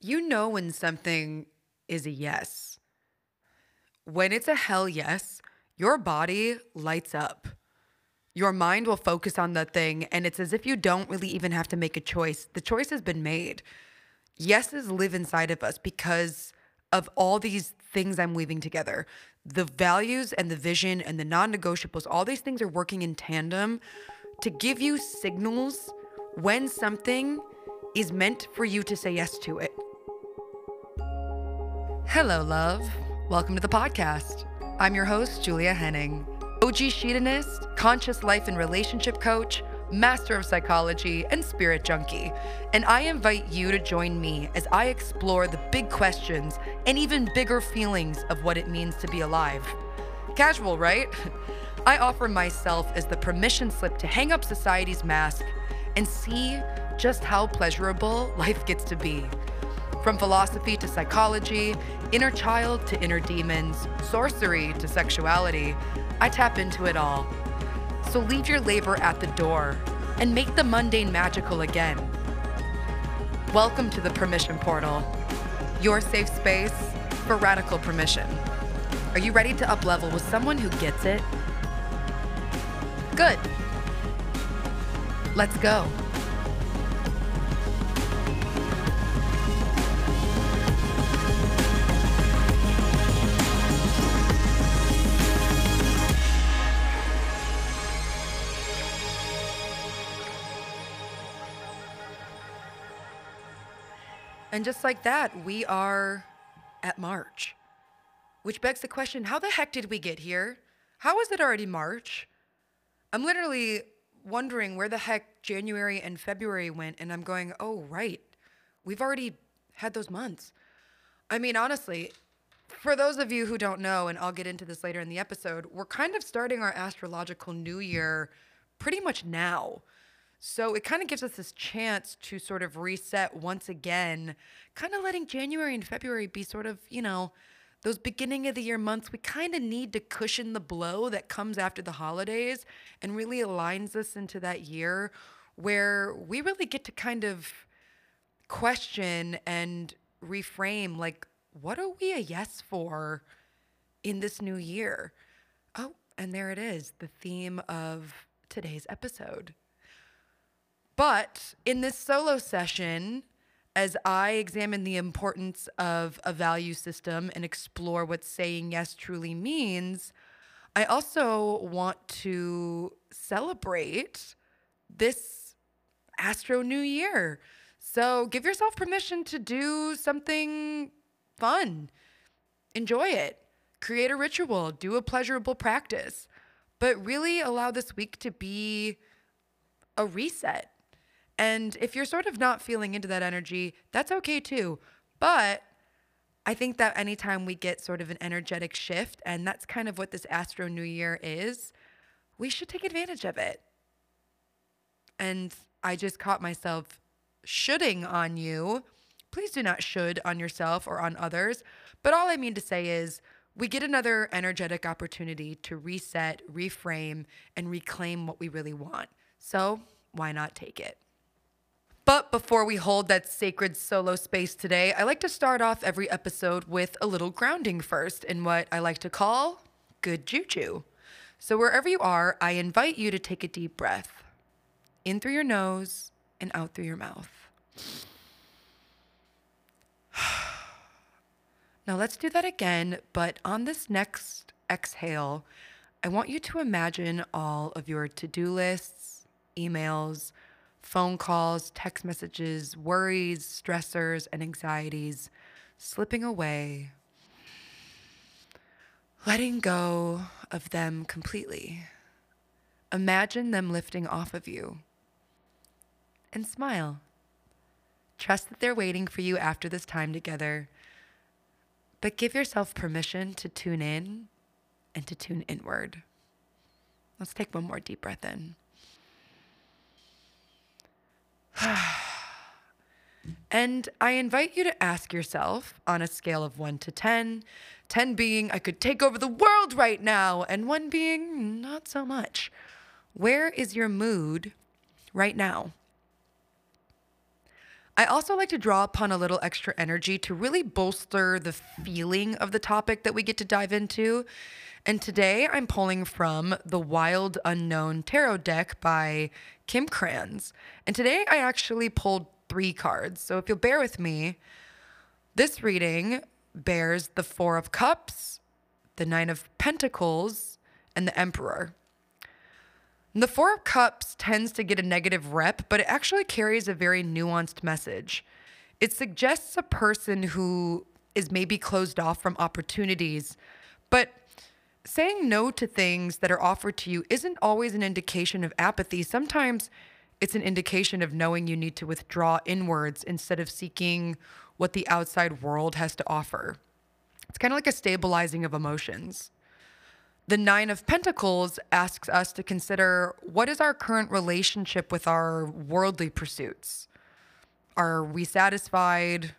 You know when something is a yes. When it's a hell yes, your body lights up. Your mind will focus on the thing, and it's as if you don't really even have to make a choice. The choice has been made. Yeses live inside of us because of all these things I'm weaving together. The values and the vision and the non negotiables, all these things are working in tandem to give you signals when something is meant for you to say yes to it. Hello, love. Welcome to the podcast. I'm your host, Julia Henning, OG Shedonist, conscious life and relationship coach, master of psychology, and spirit junkie. And I invite you to join me as I explore the big questions and even bigger feelings of what it means to be alive. Casual, right? I offer myself as the permission slip to hang up society's mask and see just how pleasurable life gets to be. From philosophy to psychology, inner child to inner demons, sorcery to sexuality, I tap into it all. So leave your labor at the door and make the mundane magical again. Welcome to the Permission Portal, your safe space for radical permission. Are you ready to uplevel with someone who gets it? Good. Let's go. And just like that, we are at March. Which begs the question how the heck did we get here? How is it already March? I'm literally wondering where the heck January and February went, and I'm going, oh, right. We've already had those months. I mean, honestly, for those of you who don't know, and I'll get into this later in the episode, we're kind of starting our astrological new year pretty much now. So it kind of gives us this chance to sort of reset once again, kind of letting January and February be sort of, you know, those beginning of the year months. We kind of need to cushion the blow that comes after the holidays and really aligns us into that year where we really get to kind of question and reframe like, what are we a yes for in this new year? Oh, and there it is, the theme of today's episode. But in this solo session, as I examine the importance of a value system and explore what saying yes truly means, I also want to celebrate this Astro New Year. So give yourself permission to do something fun, enjoy it, create a ritual, do a pleasurable practice, but really allow this week to be a reset and if you're sort of not feeling into that energy, that's okay too. But I think that anytime we get sort of an energetic shift, and that's kind of what this Astro New Year is, we should take advantage of it. And I just caught myself shoulding on you. Please do not should on yourself or on others. But all I mean to say is, we get another energetic opportunity to reset, reframe, and reclaim what we really want. So, why not take it? But before we hold that sacred solo space today, I like to start off every episode with a little grounding first in what I like to call good juju. So, wherever you are, I invite you to take a deep breath in through your nose and out through your mouth. Now, let's do that again, but on this next exhale, I want you to imagine all of your to do lists, emails, phone calls, text messages, worries, stressors, and anxieties slipping away, letting go of them completely. Imagine them lifting off of you and smile. Trust that they're waiting for you after this time together, but give yourself permission to tune in and to tune inward. Let's take one more deep breath in. and I invite you to ask yourself on a scale of 1 to 10, 10 being I could take over the world right now, and 1 being not so much. Where is your mood right now? I also like to draw upon a little extra energy to really bolster the feeling of the topic that we get to dive into. And today I'm pulling from the Wild Unknown Tarot deck by Kim Krans. And today I actually pulled three cards. So if you'll bear with me, this reading bears the Four of Cups, the Nine of Pentacles, and the Emperor. The Four of Cups tends to get a negative rep, but it actually carries a very nuanced message. It suggests a person who is maybe closed off from opportunities, but saying no to things that are offered to you isn't always an indication of apathy. Sometimes it's an indication of knowing you need to withdraw inwards instead of seeking what the outside world has to offer. It's kind of like a stabilizing of emotions. The Nine of Pentacles asks us to consider what is our current relationship with our worldly pursuits? Are we satisfied?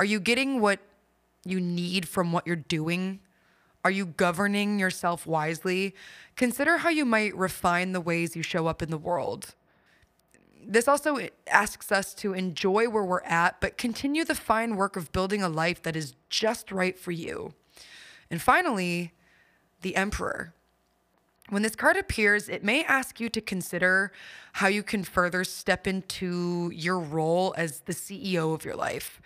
Are you getting what you need from what you're doing? Are you governing yourself wisely? Consider how you might refine the ways you show up in the world this also asks us to enjoy where we're at, but continue the fine work of building a life that is just right for you. And finally, the Emperor. When this card appears, it may ask you to consider how you can further step into your role as the CEO of your life.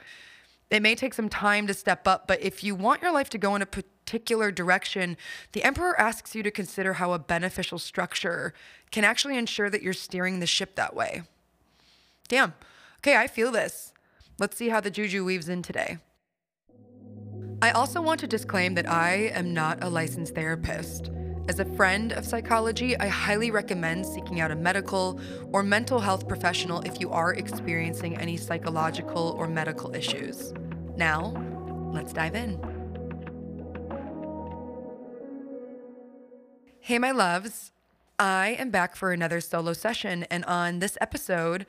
It may take some time to step up, but if you want your life to go in a particular direction, the Emperor asks you to consider how a beneficial structure can actually ensure that you're steering the ship that way. Damn. Okay, I feel this. Let's see how the juju weaves in today. I also want to disclaim that I am not a licensed therapist. As a friend of psychology, I highly recommend seeking out a medical or mental health professional if you are experiencing any psychological or medical issues. Now, let's dive in. Hey, my loves. I am back for another solo session, and on this episode,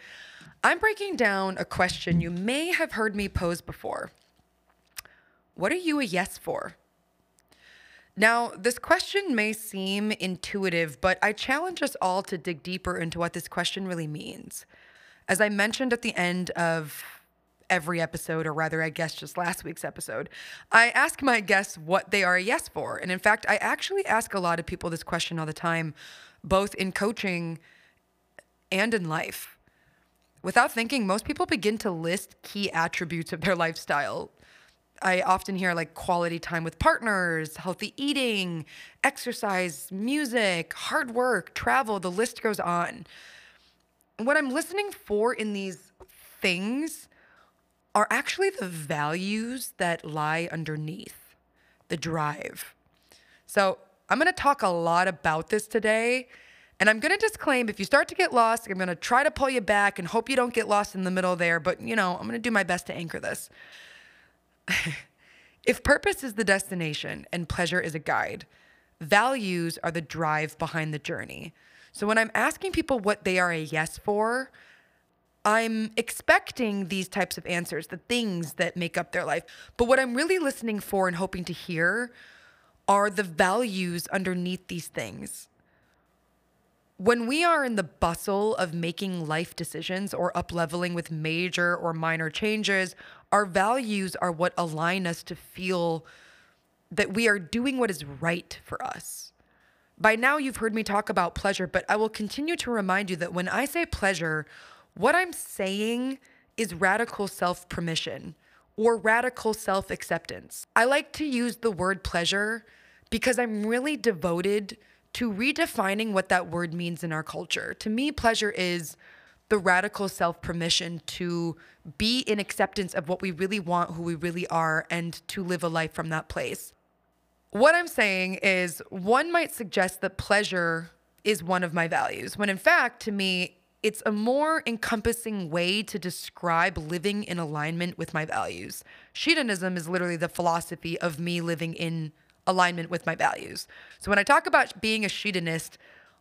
I'm breaking down a question you may have heard me pose before. What are you a yes for? Now, this question may seem intuitive, but I challenge us all to dig deeper into what this question really means. As I mentioned at the end of every episode, or rather, I guess just last week's episode, I ask my guests what they are a yes for. And in fact, I actually ask a lot of people this question all the time, both in coaching and in life. Without thinking, most people begin to list key attributes of their lifestyle I often hear like quality time with partners, healthy eating, exercise, music, hard work, travel, the list goes on. What I'm listening for in these things are actually the values that lie underneath the drive. So, I'm going to talk a lot about this today. And I'm going to disclaim if you start to get lost, I'm going to try to pull you back and hope you don't get lost in the middle there. But, you know, I'm going to do my best to anchor this. if purpose is the destination and pleasure is a guide, values are the drive behind the journey. So when I'm asking people what they are a yes for, I'm expecting these types of answers, the things that make up their life. But what I'm really listening for and hoping to hear are the values underneath these things. When we are in the bustle of making life decisions or up leveling with major or minor changes, our values are what align us to feel that we are doing what is right for us. By now, you've heard me talk about pleasure, but I will continue to remind you that when I say pleasure, what I'm saying is radical self permission or radical self acceptance. I like to use the word pleasure because I'm really devoted to redefining what that word means in our culture. To me, pleasure is the radical self permission to be in acceptance of what we really want, who we really are, and to live a life from that place. What I'm saying is, one might suggest that pleasure is one of my values, when in fact, to me, it's a more encompassing way to describe living in alignment with my values. Shedonism is literally the philosophy of me living in alignment with my values. So when I talk about being a Shedonist,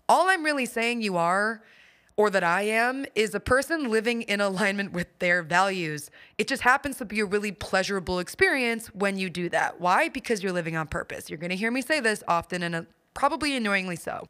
all I'm really saying you are or that I am is a person living in alignment with their values. It just happens to be a really pleasurable experience when you do that. Why? Because you're living on purpose. You're to hear me say this often and uh, probably annoyingly so.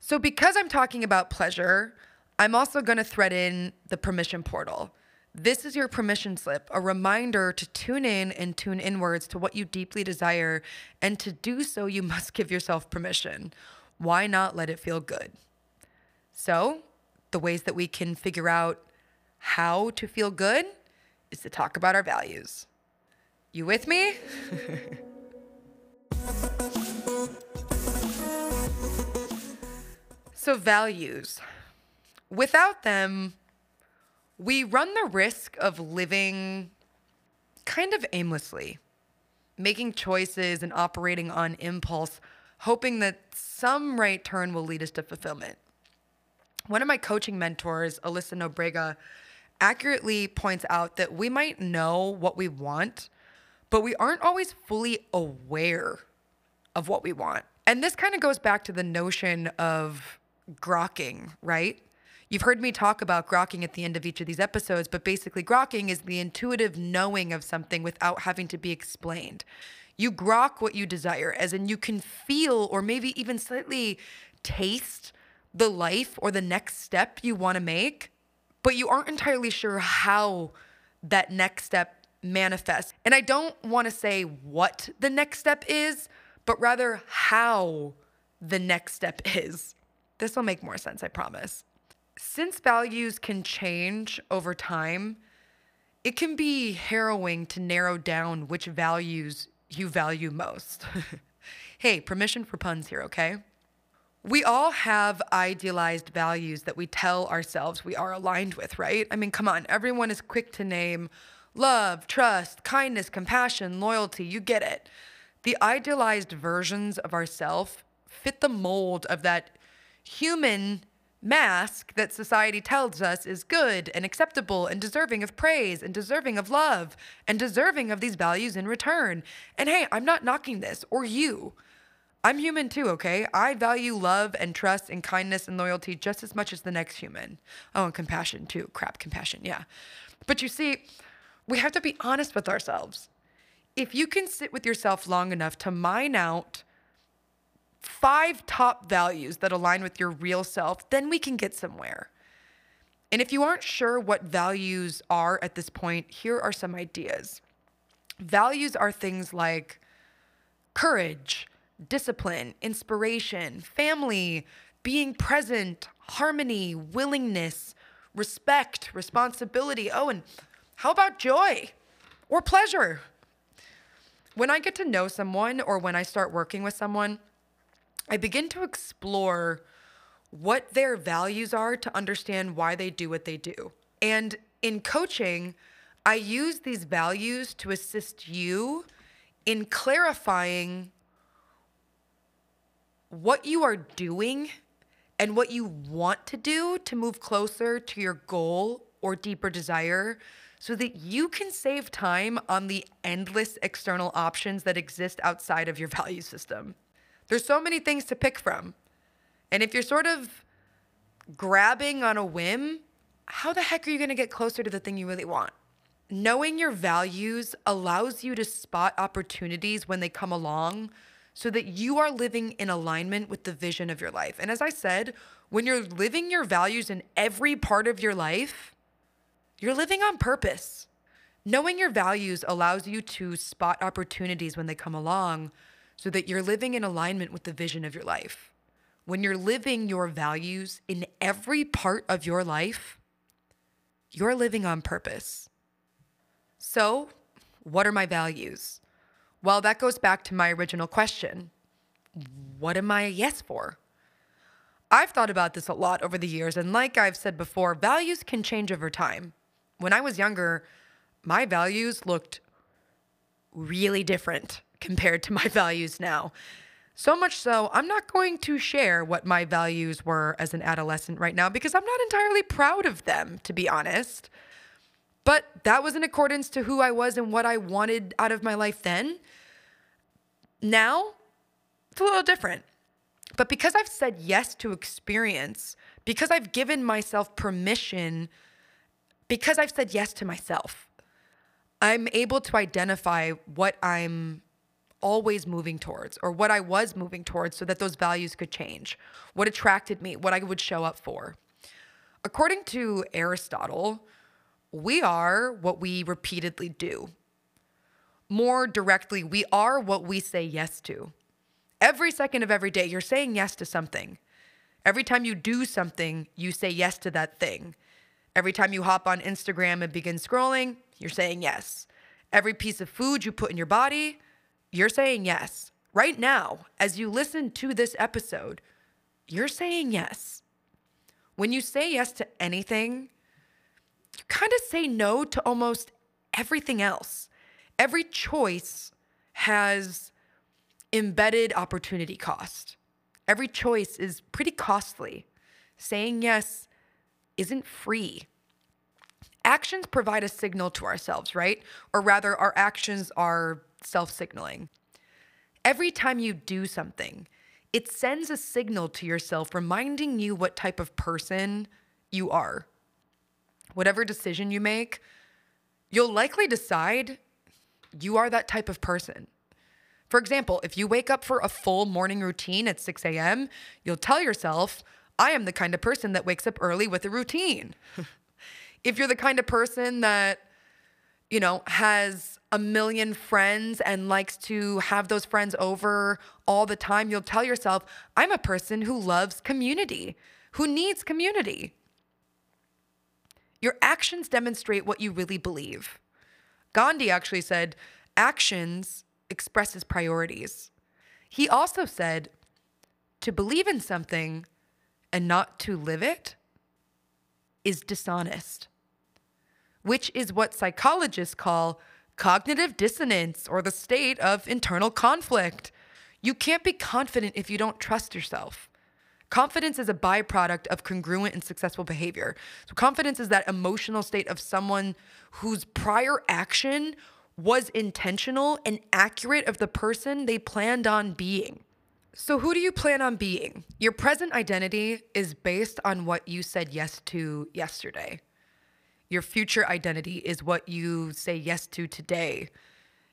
So, because I'm talking about pleasure, I'm also going to thread in the permission portal. This is your permission slip, a reminder to tune in and tune inwards to what you deeply desire. And to do so, you must give yourself permission. Why not let it feel good? So, the ways that we can figure out how to feel good is to talk about our values. You with me? so, values. Without them, we run the risk of living kind of aimlessly, making choices and operating on impulse, hoping that some right turn will lead us to fulfillment. One of my coaching mentors, Alyssa Nobriga, accurately points out that we might know what we want, but we aren't always fully aware of what we want. And this kind of goes back to the notion of grokking, right? You've heard me talk about grokking at the end of each of these episodes, but basically, grokking is the intuitive knowing of something without having to be explained. You grok what you desire, as in you can feel or maybe even slightly taste the life or the next step you want to make, but you aren't entirely sure how that next step manifests. And I don't want to say what the next step is, but rather how the next step is. This will make more sense, I promise since values can change over time, it can be harrowing to narrow down which values you value most. hey, permission for puns here, okay? We all have idealized values that we tell ourselves we are aligned with, right? I mean, come on, everyone is quick to name love, trust, kindness, compassion, loyalty. You get it. The idealized versions of ourself fit the mold of that human mask that society tells us is good and acceptable and deserving of praise and deserving of love and deserving of these values in return. And hey, I'm not knocking this or you. I'm human too, okay? I value love and trust and kindness and loyalty just as much as the next human. Oh, and compassion too. Crap, compassion, yeah. But you see, we have to be honest with ourselves. If you can sit with yourself long enough to mine out five top values that align with your real self, then we can get somewhere. And if you aren't sure what values are at this point, here are some ideas. Values are things like courage, discipline, inspiration, family, being present, harmony, willingness, respect, responsibility. Oh, and how about joy or pleasure? When I get to know someone or when I start working with someone, I begin to explore what their values are to understand why they do what they do. And in coaching, I use these values to assist you in clarifying what you are doing and what you want to do to move closer to your goal or deeper desire so that you can save time on the endless external options that exist outside of your value system. There's so many things to pick from. And if you're sort of grabbing on a whim, how the heck are you going to get closer to the thing you really want? Knowing your values allows you to spot opportunities when they come along so that you are living in alignment with the vision of your life. And as I said, when you're living your values in every part of your life, you're living on purpose. Knowing your values allows you to spot opportunities when they come along so that you're living in alignment with the vision of your life. When you're living your values in every part of your life, you're living on purpose. So, what are my values? Well, that goes back to my original question What am I a yes for? I've thought about this a lot over the years, and like I've said before, values can change over time. When I was younger, my values looked really different compared to my values now. So much so, I'm not going to share what my values were as an adolescent right now because I'm not entirely proud of them, to be honest. But that was in accordance to who I was and what I wanted out of my life then. Now, it's a little different. But because I've said yes to experience, because I've given myself permission, because I've said yes to myself, I'm able to identify what I'm always moving towards or what I was moving towards so that those values could change, what attracted me, what I would show up for. According to Aristotle, we are what we repeatedly do. More directly, we are what we say yes to. Every second of every day, you're saying yes to something. Every time you do something, you say yes to that thing. Every time you hop on Instagram and begin scrolling, you're saying yes. Every piece of food you put in your body, you're saying yes. Right now, as you listen to this episode, you're saying yes. When you say yes to anything, you kind of say no to almost everything else. Every choice has embedded opportunity cost. Every choice is pretty costly. Saying yes isn't free. Actions provide a signal to ourselves, right? Or rather, our actions are self signaling. Every time you do something, it sends a signal to yourself reminding you what type of person you are. Whatever decision you make, you'll likely decide you are that type of person. For example, if you wake up for a full morning routine at 6 a.m., you'll tell yourself, I am the kind of person that wakes up early with a routine. if you're the kind of person that, you know, has a million friends and likes to have those friends over all the time, you'll tell yourself, I'm a person who loves community, who needs community. Your actions demonstrate what you really believe. Gandhi actually said, actions expresses priorities. He also said to believe in something and not to live it is dishonest, which is what psychologists call cognitive dissonance or the state of internal conflict. You can't be confident if you don't trust yourself. Confidence is a byproduct of congruent and successful behavior. So, confidence is that emotional state of someone whose prior action was intentional and accurate of the person they planned on being. So, who do you plan on being? Your present identity is based on what you said yes to yesterday. Your future identity is what you say yes to today.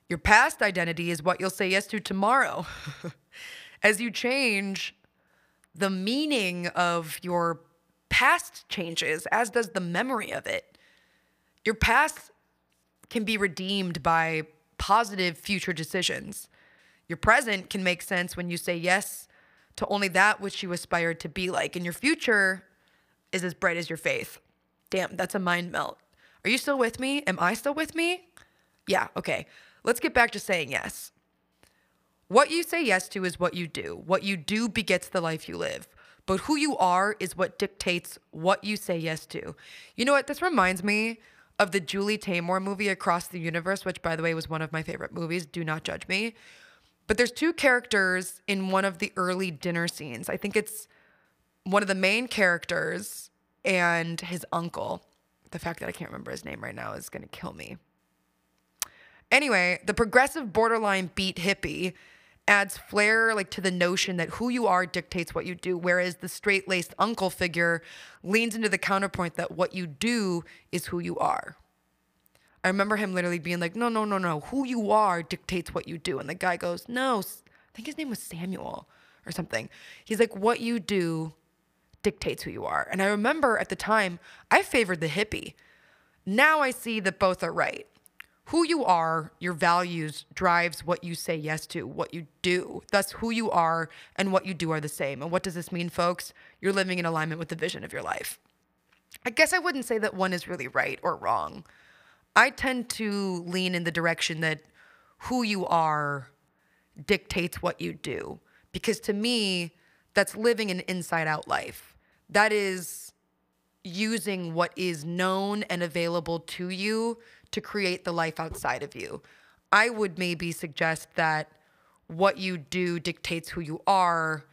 Your past identity is what you'll say yes to tomorrow. As you change, the meaning of your past changes, as does the memory of it. Your past can be redeemed by positive future decisions. Your present can make sense when you say yes to only that which you aspire to be like, and your future is as bright as your faith. Damn, that's a mind melt. Are you still with me? Am I still with me? Yeah, okay. Let's get back to saying yes. What you say yes to is what you do. What you do begets the life you live. But who you are is what dictates what you say yes to. You know what? This reminds me of the Julie Taymor movie Across the Universe, which, by the way, was one of my favorite movies. Do not judge me. But there's two characters in one of the early dinner scenes. I think it's one of the main characters and his uncle. The fact that I can't remember his name right now is going to kill me. Anyway, the progressive borderline beat hippie adds flair like to the notion that who you are dictates what you do whereas the straight-laced uncle figure leans into the counterpoint that what you do is who you are i remember him literally being like no no no no who you are dictates what you do and the guy goes no i think his name was samuel or something he's like what you do dictates who you are and i remember at the time i favored the hippie now i see that both are right who you are, your values drives what you say yes to, what you do. Thus, who you are and what you do are the same. And what does this mean, folks? You're living in alignment with the vision of your life. I guess I wouldn't say that one is really right or wrong. I tend to lean in the direction that who you are dictates what you do. Because to me, that's living an inside out life. That is using what is known and available to you to create the life outside of you. I would maybe suggest that what you do dictates who you are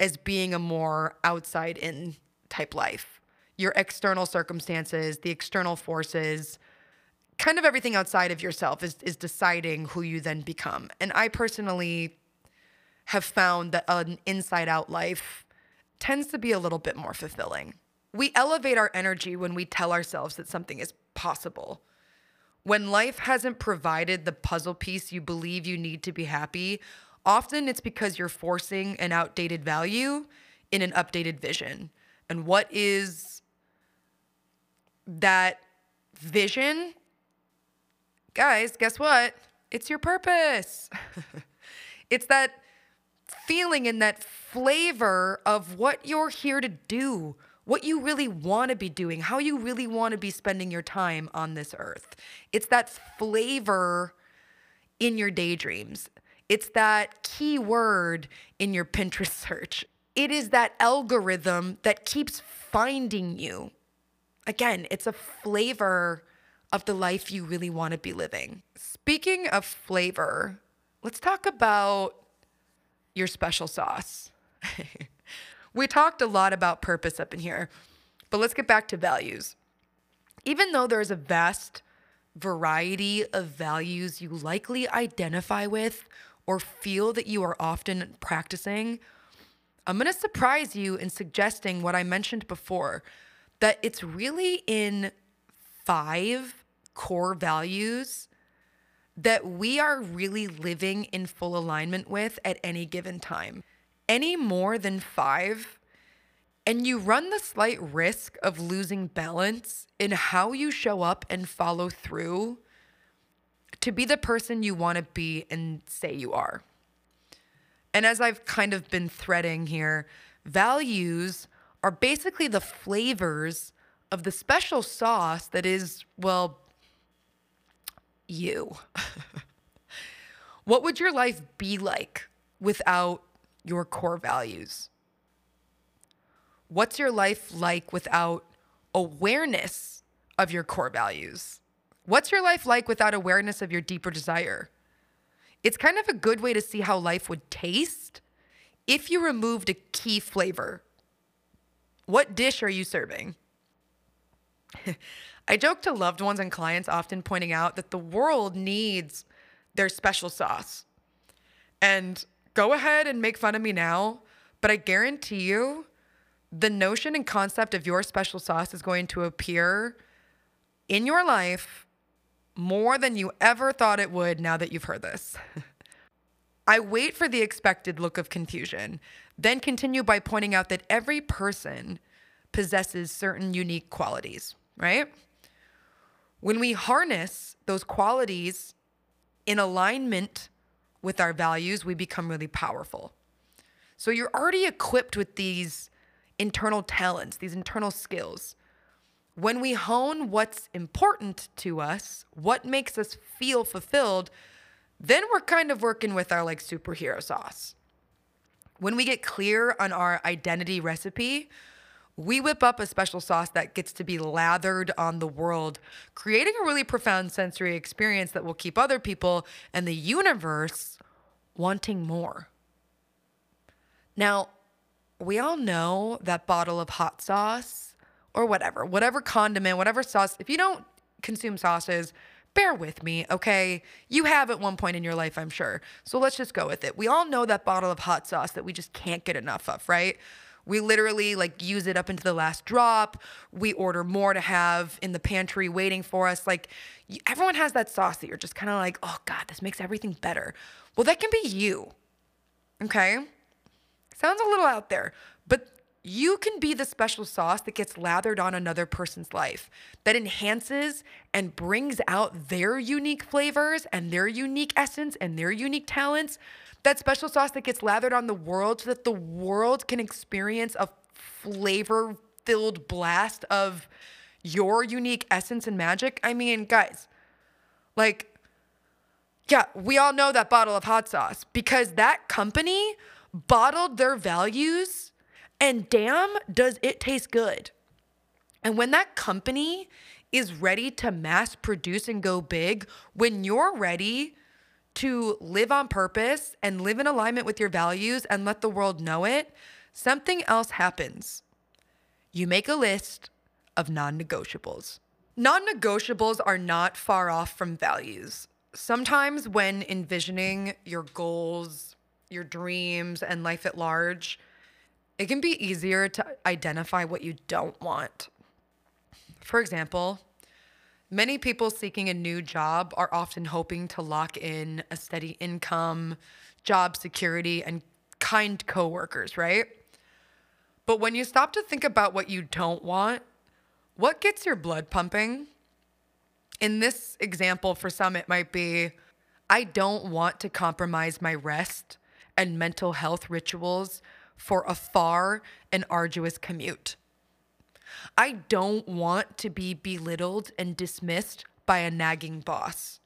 as being a more outside in type life. Your external circumstances, the external forces, kind of everything outside of yourself is, is deciding who you then become. And I personally have found that an inside out life tends to be a little bit more fulfilling. We elevate our energy when we tell ourselves that something is possible. When life hasn't provided the puzzle piece you believe you need to be happy, often it's because you're forcing an outdated value in an updated vision. And what is that vision, guys, guess what? It's your purpose. it's that feeling and that flavor of what you're here to do, what you really want to be doing, how you really want to be spending your time on this earth. It's that flavor in your daydreams. It's that key word in your Pinterest search. It is that algorithm that keeps finding you. Again, it's a flavor of the life you really want to be living. Speaking of flavor, let's talk about your special sauce. we talked a lot about purpose up in here, but let's get back to values. Even though there's a vast variety of values you likely identify with or feel that you are often practicing, I'm going to surprise you in suggesting what I mentioned before that it's really in five core values that we are really living in full alignment with at any given time. Any more than five, and you run the slight risk of losing balance in how you show up and follow through to be the person you want to be and say you are. And as I've kind of been threading here, values are basically the flavors of the special sauce that is, well, you. what would your life be like without your core values? What's your life like without awareness of your core values? What's your life like without awareness of your deeper desire? It's kind of a good way to see how life would taste if you removed a key flavor. What dish are you serving? I joke to loved ones and clients, often pointing out that the world needs their special sauce. And go ahead and make fun of me now, but I guarantee you the notion and concept of your special sauce is going to appear in your life more than you ever thought it would now that you've heard this. I wait for the expected look of confusion, then continue by pointing out that every person possesses certain unique qualities, right? When we harness those qualities in alignment with our values, we become really powerful. So you're already equipped with these internal talents, these internal skills. When we hone what's important to us, what makes us feel fulfilled, then we're kind of working with our like superhero sauce. When we get clear on our identity recipe, we whip up a special sauce that gets to be lathered on the world, creating a really profound sensory experience that will keep other people and the universe wanting more. Now, we all know that bottle of hot sauce or whatever, whatever condiment, whatever sauce, if you don't consume sauces, bear with me, okay? You have at one point in your life, I'm sure. So let's just go with it. We all know that bottle of hot sauce that we just can't get enough of, right? We literally like use it up into the last drop. We order more to have in the pantry waiting for us. Like everyone has that sauce that you're just kind of like, oh God, this makes everything better. Well, that can be you. Okay? Sounds a little out there, but you can be the special sauce that gets lathered on another person's life, that enhances and brings out their unique flavors and their unique essence and their unique talents that special sauce that gets lathered on the world so that the world can experience a flavor filled blast of your unique essence and magic. I mean, guys, like, yeah, we all know that bottle of hot sauce because that company bottled their values and damn, does it taste good. And when that company is ready to mass produce and go big, when you're ready to live on purpose and live in alignment with your values and let the world know it, something else happens. You make a list of non negotiables. Non negotiables are not far off from values. Sometimes, when envisioning your goals, your dreams, and life at large, it can be easier to identify what you don't want. For example, Many people seeking a new job are often hoping to lock in a steady income, job security, and kind coworkers, right? But when you stop to think about what you don't want, what gets your blood pumping? In this example, for some, it might be I don't want to compromise my rest and mental health rituals for a far and arduous commute. I don't want to be belittled and dismissed by a nagging boss.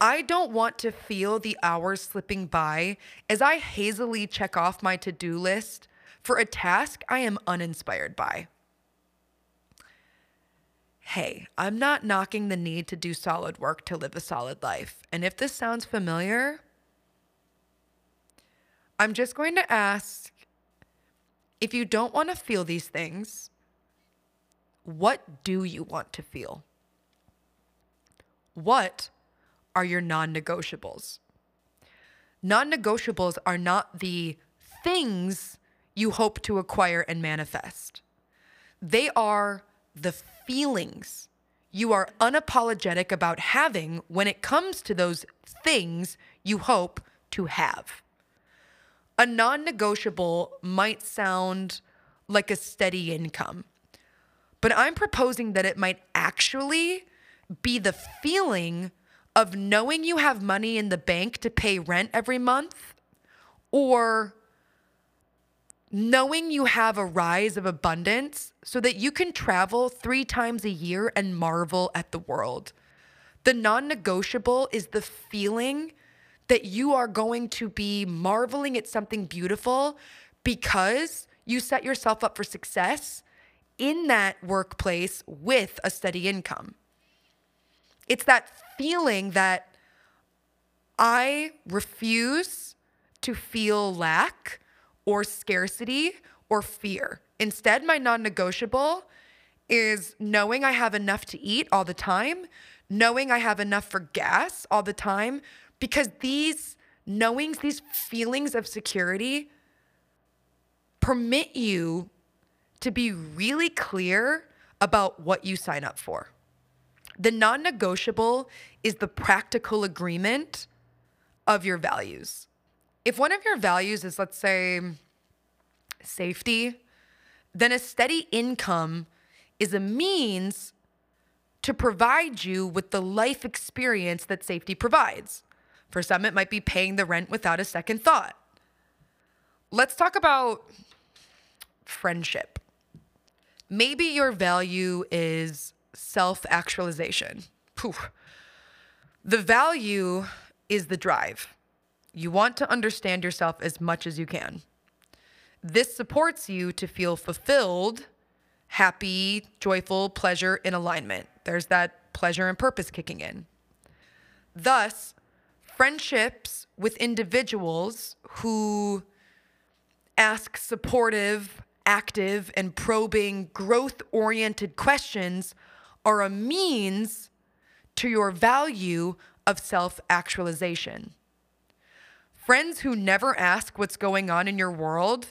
I don't want to feel the hours slipping by as I hazily check off my to do list for a task I am uninspired by. Hey, I'm not knocking the need to do solid work to live a solid life. And if this sounds familiar, I'm just going to ask if you don't want to feel these things, what do you want to feel? What are your non negotiables? Non negotiables are not the things you hope to acquire and manifest, they are the feelings you are unapologetic about having when it comes to those things you hope to have. A non negotiable might sound like a steady income, but I'm proposing that it might actually be the feeling of knowing you have money in the bank to pay rent every month or knowing you have a rise of abundance so that you can travel three times a year and marvel at the world. The non negotiable is the feeling that you are going to be marveling at something beautiful because you set yourself up for success in that workplace with a steady income. It's that feeling that I refuse to feel lack or scarcity or fear. Instead, my non negotiable is knowing I have enough to eat all the time, knowing I have enough for gas all the time, because these knowings, these feelings of security permit you to be really clear about what you sign up for. The non negotiable is the practical agreement of your values if one of your values is, let's say, safety, then a steady income is a means to provide you with the life experience that safety provides. For some, it might be paying the rent without a second thought. Let's talk about friendship. Maybe your value is self actualization. The value is the drive. You want to understand yourself as much as you can. This supports you to feel fulfilled, happy, joyful, pleasure in alignment. There's that pleasure and purpose kicking in. Thus, friendships with individuals who ask supportive, active, and probing, growth oriented questions are a means to your value of self actualization. Friends who never ask what's going on in your world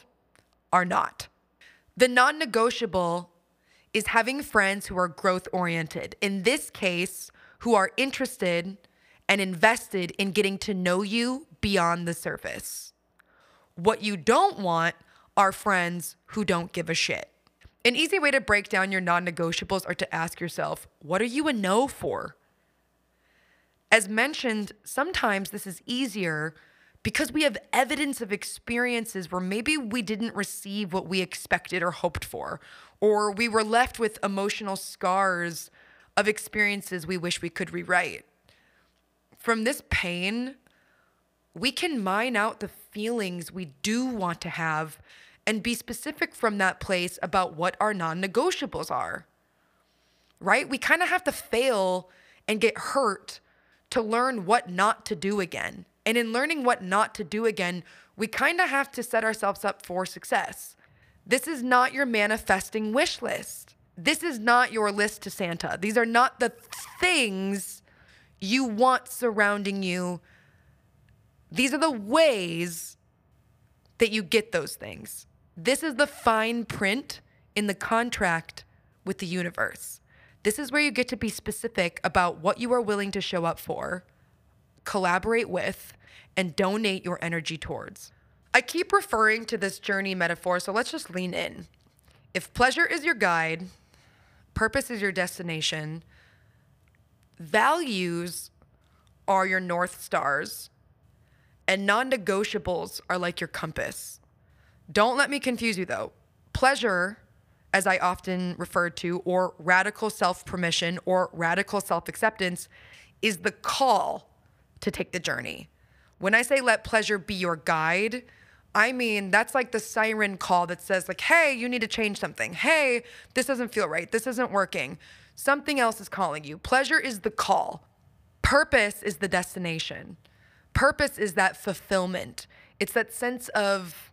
are not. The non negotiable is having friends who are growth oriented. In this case, who are interested and invested in getting to know you beyond the surface. What you don't want are friends who don't give a shit. An easy way to break down your non negotiables are to ask yourself, what are you a no for? As mentioned, sometimes this is easier because we have evidence of experiences where maybe we didn't receive what we expected or hoped for, or we were left with emotional scars of experiences we wish we could rewrite. From this pain, we can mine out the feelings we do want to have and be specific from that place about what our non negotiables are. Right? We kind of have to fail and get hurt to learn what not to do again. And in learning what not to do again, we kind of have to set ourselves up for success. This is not your manifesting wish list. This is not your list to Santa. These are not the things you want surrounding you. These are the ways that you get those things. This is the fine print in the contract with the universe. This is where you get to be specific about what you are willing to show up for, collaborate with, and donate your energy towards. I keep referring to this journey metaphor, so let's just lean in. If pleasure is your guide, purpose is your destination, values are your North Stars, and non negotiables are like your compass. Don't let me confuse you though. Pleasure, as I often refer to, or radical self permission or radical self acceptance, is the call to take the journey. When I say let pleasure be your guide, I mean that's like the siren call that says like, "Hey, you need to change something. Hey, this doesn't feel right. This isn't working." Something else is calling you. Pleasure is the call. Purpose is the destination. Purpose is that fulfillment. It's that sense of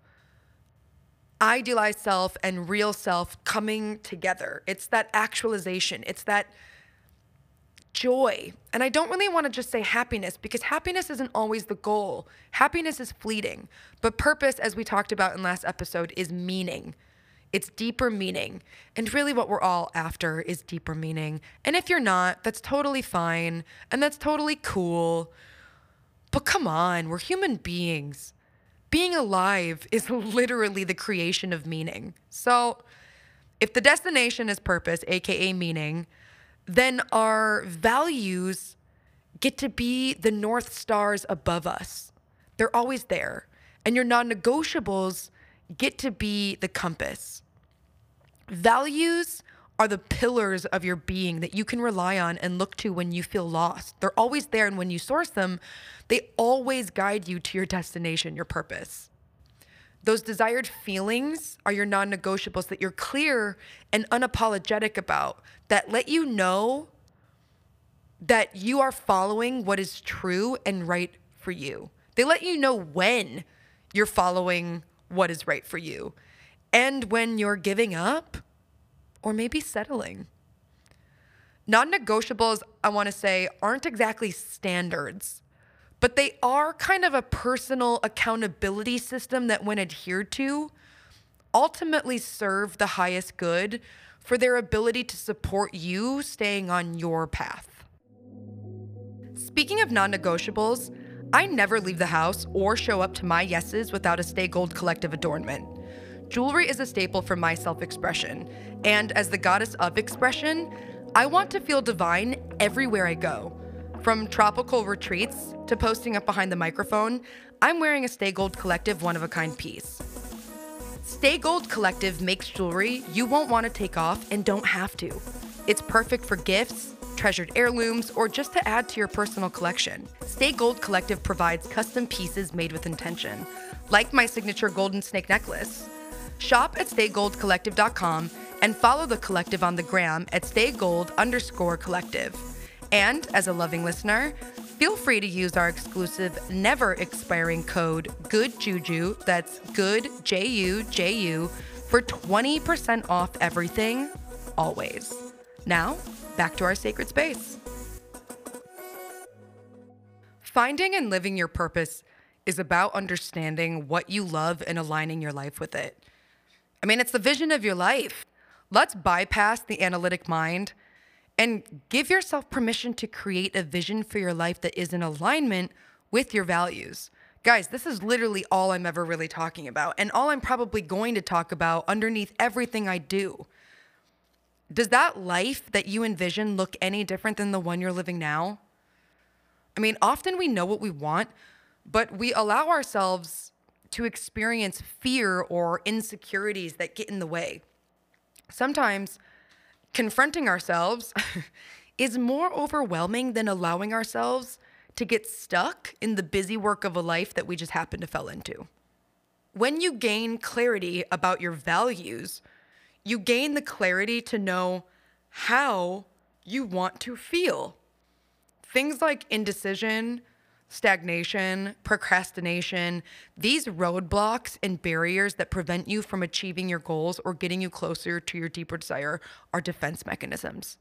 idealized self and real self coming together. It's that actualization. It's that joy. And I don't really want to just say happiness because happiness isn't always the goal. Happiness is fleeting. But purpose, as we talked about in last episode, is meaning. It's deeper meaning. And really, what we're all after is deeper meaning. And if you're not, that's totally fine. And that's totally cool. But come on, we're human beings. Being alive is literally the creation of meaning. So, if the destination is purpose, AKA meaning, then our values get to be the North Stars above us. They're always there. And your non negotiables get to be the compass. Values are the pillars of your being that you can rely on and look to when you feel lost. They're always there. And when you source them, they always guide you to your destination, your purpose. Those desired feelings are your non negotiables that you're clear and unapologetic about, that let you know that you are following what is true and right for you. They let you know when you're following what is right for you and when you're giving up or maybe settling. Non negotiables, I want to say, aren't exactly standards but they are kind of a personal accountability system that, when adhered to, ultimately serve the highest good for their ability to support you staying on your path. Speaking of non negotiables, I never leave the house or show up to my yeses without a Stay Gold collective adornment. Jewelry is a staple for my self expression, and as the goddess of expression, I want to feel divine everywhere I go. From tropical retreats to posting up behind the microphone, I'm wearing a Stay Gold Collective one of a kind piece. Stay Gold Collective makes jewelry you won't want to take off and don't have to. It's perfect for gifts, treasured heirlooms, or just to add to your personal collection. Stay Gold Collective provides custom pieces made with intention, like my signature golden snake necklace. Shop at staygoldcollective.com and follow the collective on the gram at staygold underscore collective. And as a loving listener, feel free to use our exclusive never expiring code Good Juju. That's good J U J U for 20% off everything always. Now, back to our sacred space. Finding and living your purpose is about understanding what you love and aligning your life with it. I mean, it's the vision of your life. Let's bypass the analytic mind and give yourself permission to create a vision for your life that is in alignment with your values. Guys, this is literally all I'm ever really talking about, and all I'm probably going to talk about underneath everything I do. Does that life that you envision look any different than the one you're living now? I mean, often we know what we want, but we allow ourselves to experience fear or insecurities that get in the way. Sometimes confronting ourselves is more overwhelming than allowing ourselves to get stuck in the busy work of a life that we just happen to fell into. When you gain clarity about your values, you gain the clarity to know how you want to feel. Things like indecision, stagnation, procrastination, these roadblocks and barriers that prevent you from achieving your goals or getting you closer to your deeper desire are defense mechanisms.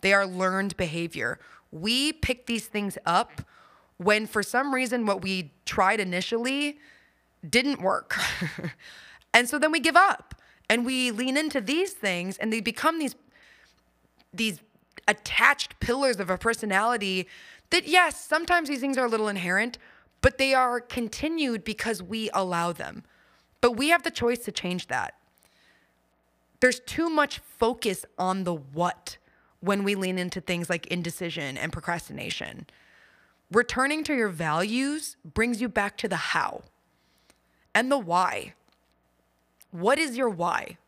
They are learned behavior. We pick these things up when, for some reason, what we tried initially didn't work. and so then we give up and we lean into these things and they become these these attached pillars of a personality that yes, sometimes these things are a little inherent, but they are continued because we allow them. But we have the choice to change that. There's too much focus on the what when we lean into things like indecision and procrastination. Returning to your values brings you back to the how and the why. What is your why?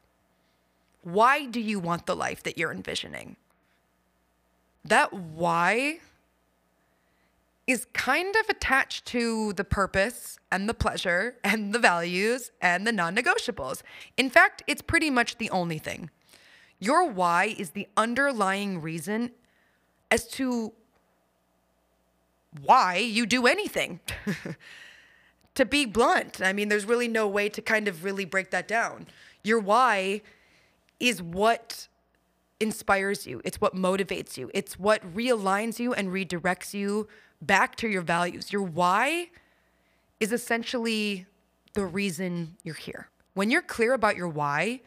Why do you want the life that you're envisioning? That why is kind of attached to the purpose and the pleasure and the values and the non negotiables. In fact, it's pretty much the only thing. Your why is the underlying reason as to why you do anything. to be blunt, I mean, there's really no way to kind of really break that down. Your why is what inspires you, it's what motivates you, it's what realigns you and redirects you back to your values. Your why is essentially the reason you're here. When you're clear about your why,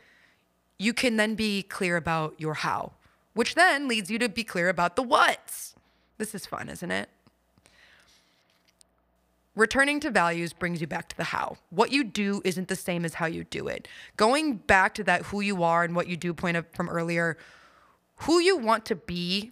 you can then be clear about your how, which then leads you to be clear about the what's. This is fun, isn't it? Returning to values brings you back to the how. What you do isn't the same as how you do it. Going back to that who you are and what you do point from earlier, who you want to be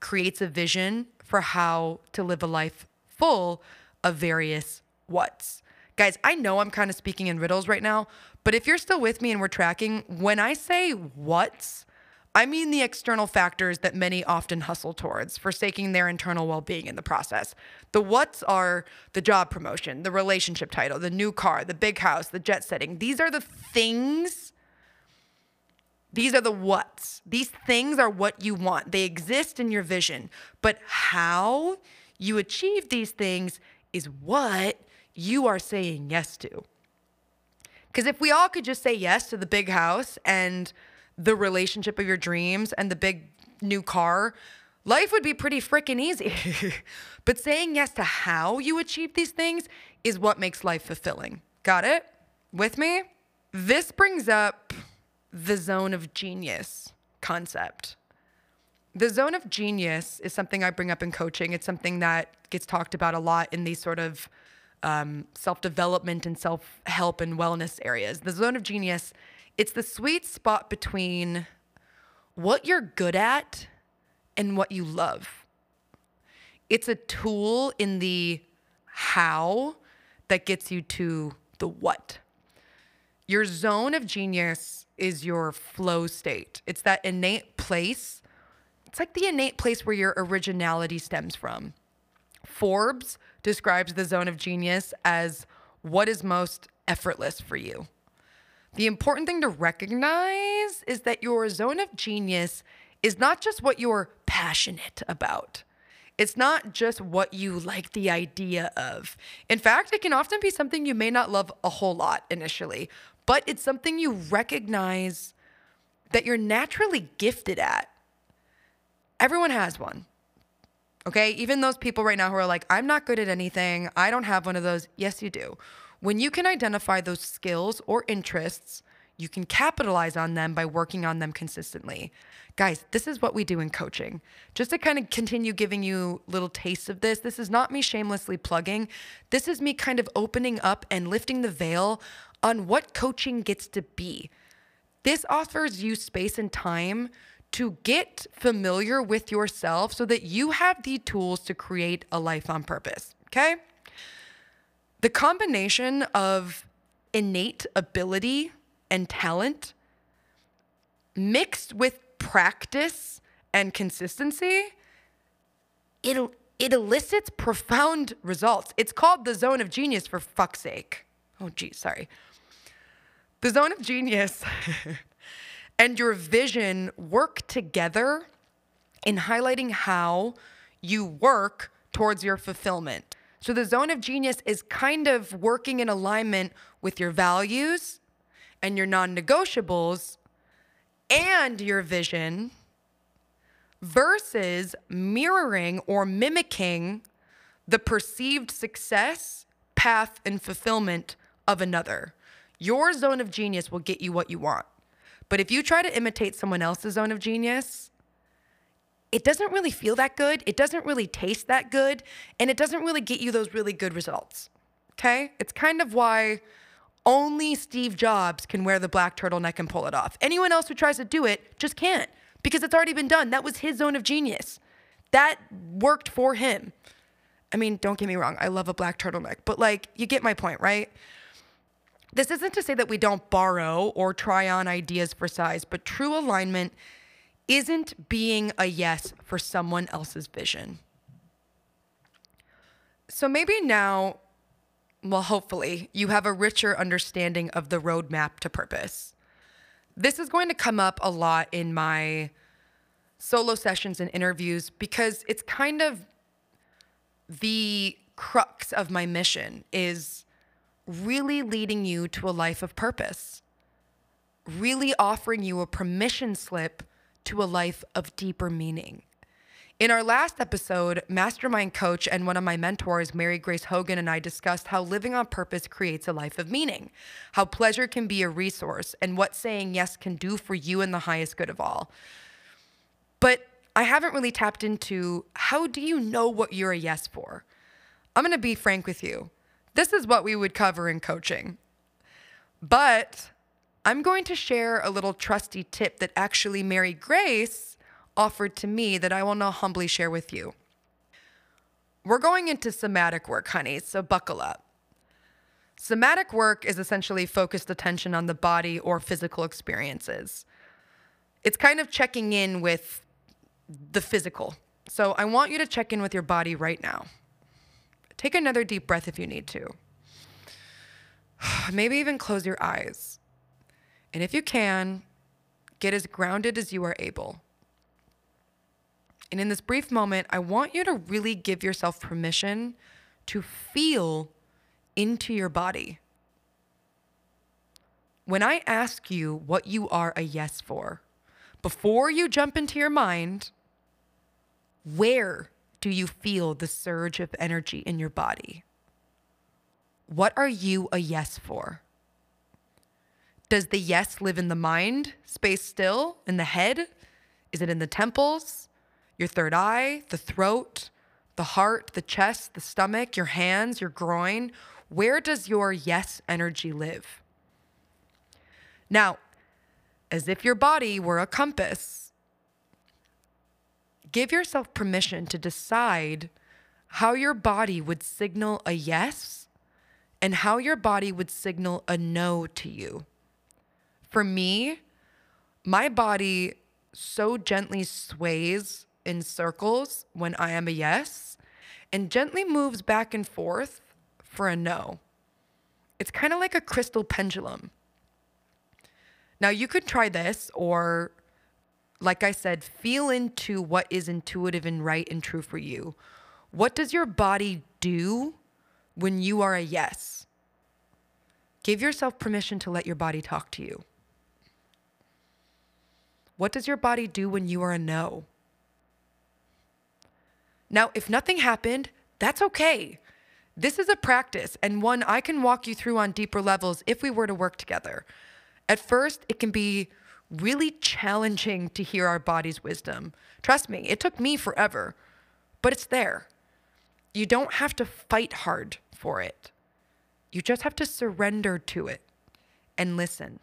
creates a vision for how to live a life full of various what's. Guys, I know I'm kind of speaking in riddles right now, but if you're still with me and we're tracking, when I say what's, I mean the external factors that many often hustle towards, forsaking their internal well being in the process. The what's are the job promotion, the relationship title, the new car, the big house, the jet setting. These are the things. These are the what's. These things are what you want. They exist in your vision. But how you achieve these things is what you are saying yes to. Because if we all could just say yes to the big house and the relationship of your dreams and the big new car, life would be pretty freaking easy. but saying yes to how you achieve these things is what makes life fulfilling. Got it? With me? This brings up the zone of genius concept. The zone of genius is something I bring up in coaching. It's something that gets talked about a lot in these sort of um, self development and self help and wellness areas. The zone of genius it's the sweet spot between what you're good at and what you love. It's a tool in the how that gets you to the what. Your zone of genius is your flow state. It's that innate place. It's like the innate place where your originality stems from. Forbes describes the zone of genius as what is most effortless for you. The important thing to recognize is that your zone of genius is not just what you're passionate about. It's not just what you like the idea of. In fact, it can often be something you may not love a whole lot initially, but it's something you recognize that you're naturally gifted at. Everyone has one. Okay? Even those people right now who are like, I'm not good at anything, I don't have one of those. Yes, you do. When you can identify those skills or interests, you can capitalize on them by working on them consistently. Guys, this is what we do in coaching. Just to kind of continue giving you little tastes of this, this is not me shamelessly plugging. This is me kind of opening up and lifting the veil on what coaching gets to be. This offers you space and time to get familiar with yourself so that you have the tools to create a life on purpose. Okay? The combination of innate ability and talent mixed with practice and consistency, it, it elicits profound results. It's called the zone of genius for fuck's sake. Oh, geez, sorry. The zone of genius and your vision work together in highlighting how you work towards your fulfillment. So the zone of genius is kind of working in alignment with your values and your non negotiables and your vision versus mirroring or mimicking the perceived success, path, and fulfillment of another. Your zone of genius will get you what you want. But if you try to imitate someone else's zone of genius, it doesn't really feel that good. It doesn't really taste that good. And it doesn't really get you those really good results. Okay? It's kind of why only Steve Jobs can wear the black turtleneck and pull it off. Anyone else who tries to do it just can't. because it's already been done. That was his zone of genius. That worked for him. I mean, don't get me wrong, I love a black turtleneck, but like, you get my point, right? This isn't to say that we don't borrow or try on ideas for size, but true alignment isn't being a yes for someone else's vision. So maybe now, well, hopefully, you have a richer understanding of the roadmap to purpose. This is going to come up a lot in my solo sessions and interviews because it's kind of the crux of my mission is really leading you to a life of purpose, really offering you a permission slip to a life of deeper meaning. In our last episode, mastermind coach and one of my mentors, Mary Grace Hogan, and I discussed how living on purpose creates a life of meaning, how pleasure can be a resource, and what saying yes can do for you and the highest good of all. But I haven't really tapped into how do you know what you're a yes for? I'm to be frank with you. This is what we would cover in coaching. But I'm going to share a little trusty tip that actually Mary Grace offered to me that I will now humbly share with you. We're going into somatic work, honey, so buckle up. Somatic work is essentially focused attention on the body or physical experiences. It's kind of checking in with the physical. So I want you to check in with your body right now. Take another deep breath if you need to. Maybe even close your eyes. And if you can, get as grounded as you are able. And in this brief moment, I want you to really give yourself permission to feel into your body. When I ask you what you are a yes for, before you jump into your mind, where do you feel the surge of energy in your body? What are you a yes for? Does the yes live in the mind, space still, in the head? Is it in the temples, your third eye, the throat, the heart, the chest, the stomach, your hands, your groin? Where does your yes energy live? Now, as if your body were a compass. Give yourself permission to decide how your body would signal a yes and how your body would signal a no to you. For me, my body so gently sways in circles when I am a yes and gently moves back and forth for a no. It's kind of like a crystal pendulum. Now, you could try this, or like I said, feel into what is intuitive and right and true for you. What does your body do when you are a yes? Give yourself permission to let your body talk to you. What does your body do when you are a no? Now, if nothing happened, that's okay. This is a practice and one I can walk you through on deeper levels if we were to work together. At first, it can be really challenging to hear our body's wisdom. Trust me, it took me forever, but it's there. You don't have to fight hard for it. You just have to surrender to it and listen.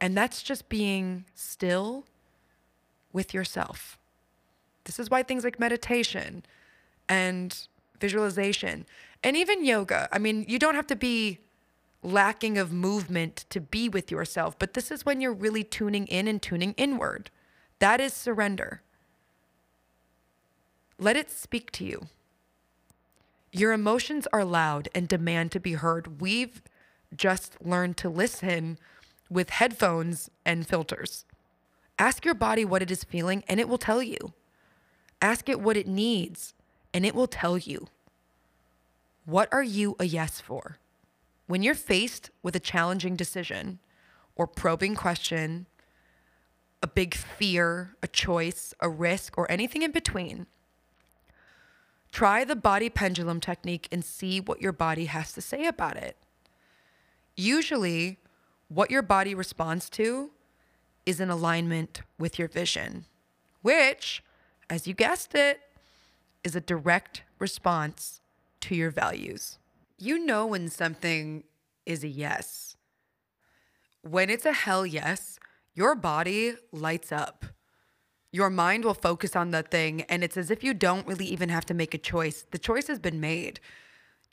And that's just being still with yourself. This is why things like meditation and visualization and even yoga, I mean, you don't have to be lacking of movement to be with yourself. But this is when you're really tuning in and tuning inward. That is surrender. Let it speak to you. Your emotions are loud and demand to be heard. We've just learned to listen with headphones and filters. Ask your body what it is feeling, and it will tell you. Ask it what it needs, and it will tell you. What are you a yes for? When you're faced with a challenging decision or probing question, a big fear, a choice, a risk, or anything in between, try the body pendulum technique and see what your body has to say about it. Usually, what your body responds to is in alignment with your vision, which, as you guessed it, is a direct response to your values. You know when something is a yes. When it's a hell yes, your body lights up. Your mind will focus on the thing, and it's as if you don't really even have to make a choice. The choice has been made.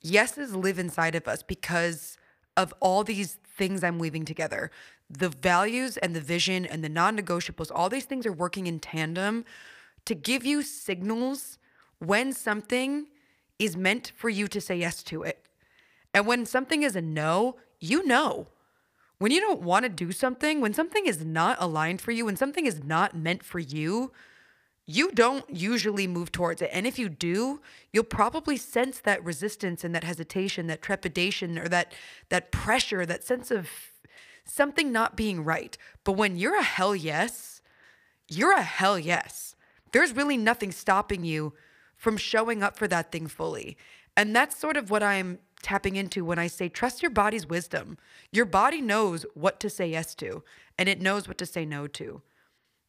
Yeses live inside of us because of all these things I'm weaving together. The values and the vision and the non negotiables, all these things are working in tandem to give you signals when something is meant for you to say yes to it. And when something is a no, you know. When you don't want to do something, when something is not aligned for you, when something is not meant for you, you don't usually move towards it. And if you do, you'll probably sense that resistance and that hesitation, that trepidation or that that pressure, that sense of something not being right. But when you're a hell yes, you're a hell yes. There's really nothing stopping you from showing up for that thing fully. And that's sort of what I'm tapping into when I say trust your body's wisdom. Your body knows what to say yes to, and it knows what to say no to.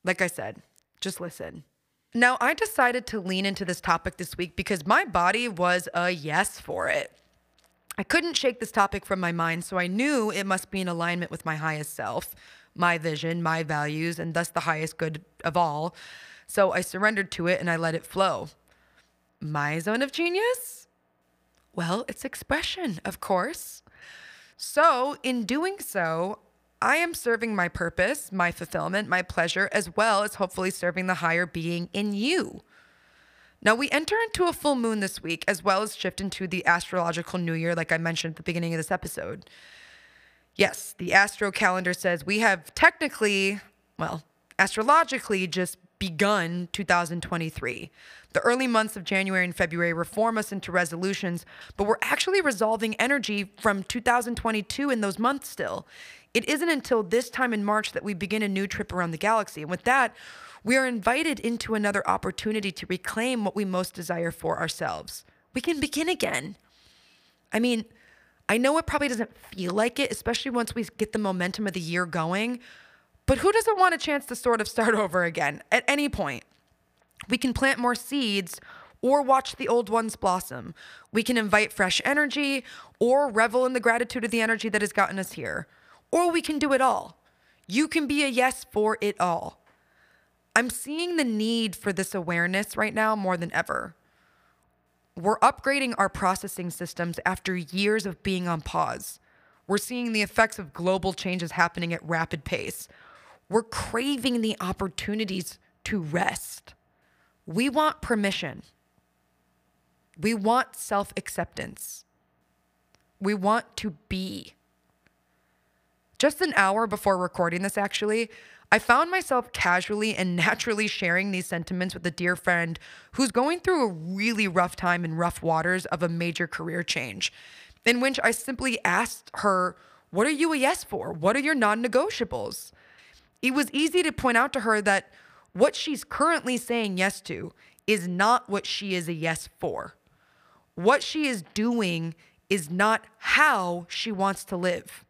Like I said, just listen. Now, I decided to lean into this topic this week because my body was a yes for it. I couldn't shake this topic from my mind, so I knew it must be in alignment with my highest self, my vision, my values, and thus the highest good of all. So I surrendered to it and I let it flow. My zone of genius? Well, it's expression, of course. So, in doing so, I am serving my purpose, my fulfillment, my pleasure, as well as hopefully serving the higher being in you. Now, we enter into a full moon this week, as well as shift into the astrological new year, like I mentioned at the beginning of this episode. Yes, the astro calendar says we have technically, well, astrologically just begun 2023. The early months of January and February reform us into resolutions, but we're actually resolving energy from 2022 in those months still. It isn't until this time in March that we begin a new trip around the galaxy. And with that, we are invited into another opportunity to reclaim what we most desire for ourselves. We can begin again. I mean, I know it probably doesn't feel like it, especially once we get the momentum of the year going, but who doesn't want a chance to sort of start over again at any point? We can plant more seeds or watch the old ones blossom. We can invite fresh energy or revel in the gratitude of the energy that has gotten us here. Or we can do it all. You can be a yes for it all. I'm seeing the need for this awareness right now more than ever. We're upgrading our processing systems after years of being on pause. We're seeing the effects of global changes happening at rapid pace. We're craving the opportunities to rest. We want permission. We want self acceptance. We want to be. Just an hour before recording this, actually, I found myself casually and naturally sharing these sentiments with a dear friend who's going through a really rough time in rough waters of a major career change, in which I simply asked her, What are you a yes for? What are your non negotiables? It was easy to point out to her that what she's currently saying yes to is not what she is a yes for. What she is doing is not how she wants to live.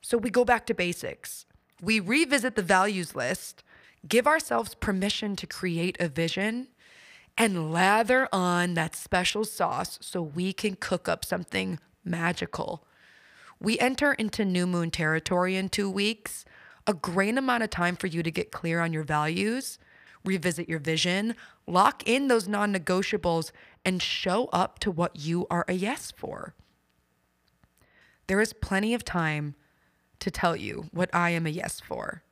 So we go back to basics. We revisit the values list, give ourselves permission to create a vision, and lather on that special sauce so we can cook up something magical. We enter into new moon territory in two weeks, a great amount of time for you to get clear on your values revisit your vision, lock in those non negotiables, and show up to what you are a yes for. There is plenty of time to tell you what I am a yes for.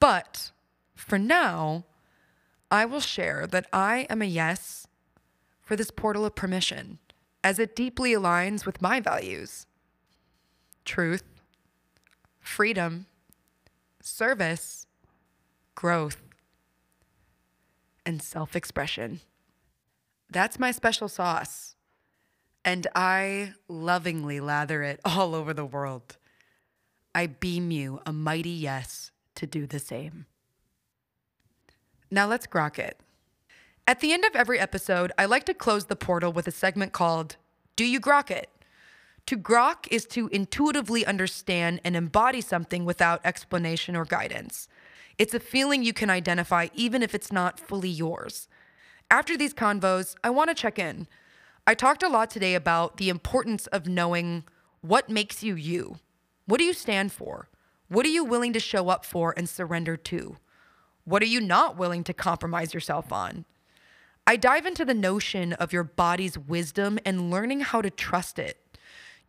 But for now, I will share that I am a yes for this portal of permission as it deeply aligns with my values truth, freedom, service, growth, and self expression. That's my special sauce. And I lovingly lather it all over the world. I beam you a mighty yes to do the same. Now let's grok it. At the end of every episode, I like to close the portal with a segment called Do You Grok It? To grok is to intuitively understand and embody something without explanation or guidance. It's a feeling you can identify even if it's not fully yours. After these convos, I want to check in. I talked a lot today about the importance of knowing what makes you you. What do you stand for? What are you willing to show up for and surrender to? What are you not willing to compromise yourself on? I dive into the notion of your body's wisdom and learning how to trust it.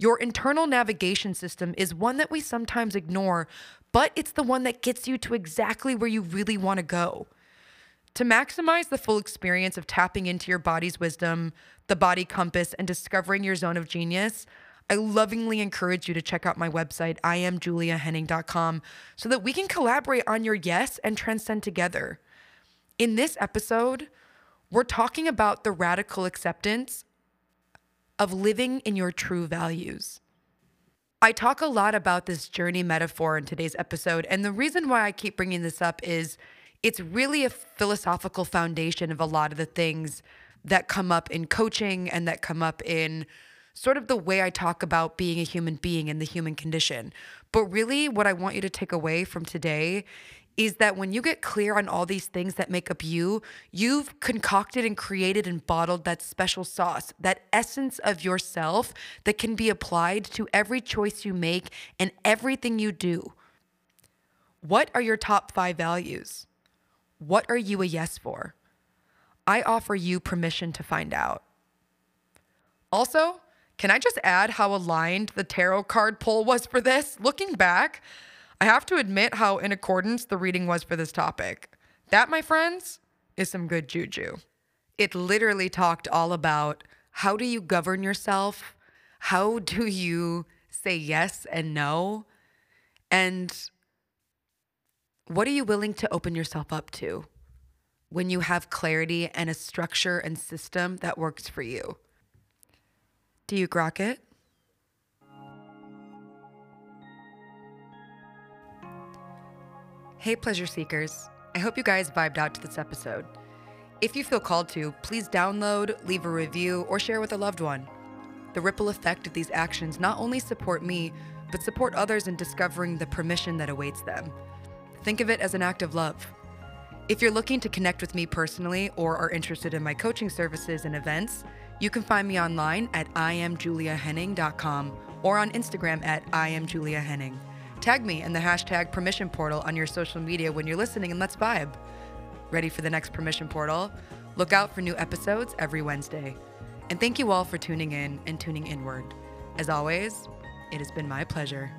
Your internal navigation system is one that we sometimes ignore, but it's the one that gets you to exactly where you really want to go. To maximize the full experience of tapping into your body's wisdom, the body compass, and discovering your zone of genius, I lovingly encourage you to check out my website, iamjuliahenning.com, so that we can collaborate on your yes and transcend together. In this episode, we're talking about the radical acceptance of living in your true values. I talk a lot about this journey metaphor in today's episode, and the reason why I keep bringing this up is it's really a philosophical foundation of a lot of the things that come up in coaching and that come up in sort of the way I talk about being a human being and the human condition. But really, what I want you to take away from today is that when you get clear on all these things that make up you, you've concocted and created and bottled that special sauce, that essence of yourself that can be applied to every choice you make and everything you do. What are your top five values? What are you a yes for? I offer you permission to find out. Also, can I just add how aligned the tarot card pull was for this? Looking back, I have to admit how in accordance the reading was for this topic. That, my friends, is some good juju. It literally talked all about how do you govern yourself? How do you say yes and no? And what are you willing to open yourself up to when you have clarity and a structure and system that works for you? Do you grok it? Hey, pleasure seekers. I hope you guys vibed out to this episode. If you feel called to, please download, leave a review, or share with a loved one. The ripple effect of these actions not only support me, but support others in discovering the permission that awaits them. Think of it as an act of love. If you're looking to connect with me personally or are interested in my coaching services and events, you can find me online at iamjuliahenning.com or on Instagram at iamjuliahenning. Tag me in the hashtag permission portal on your social media when you're listening and let's vibe. Ready for the next permission portal? Look out for new episodes every Wednesday. And thank you all for tuning in and tuning inward. As always, it has been my pleasure.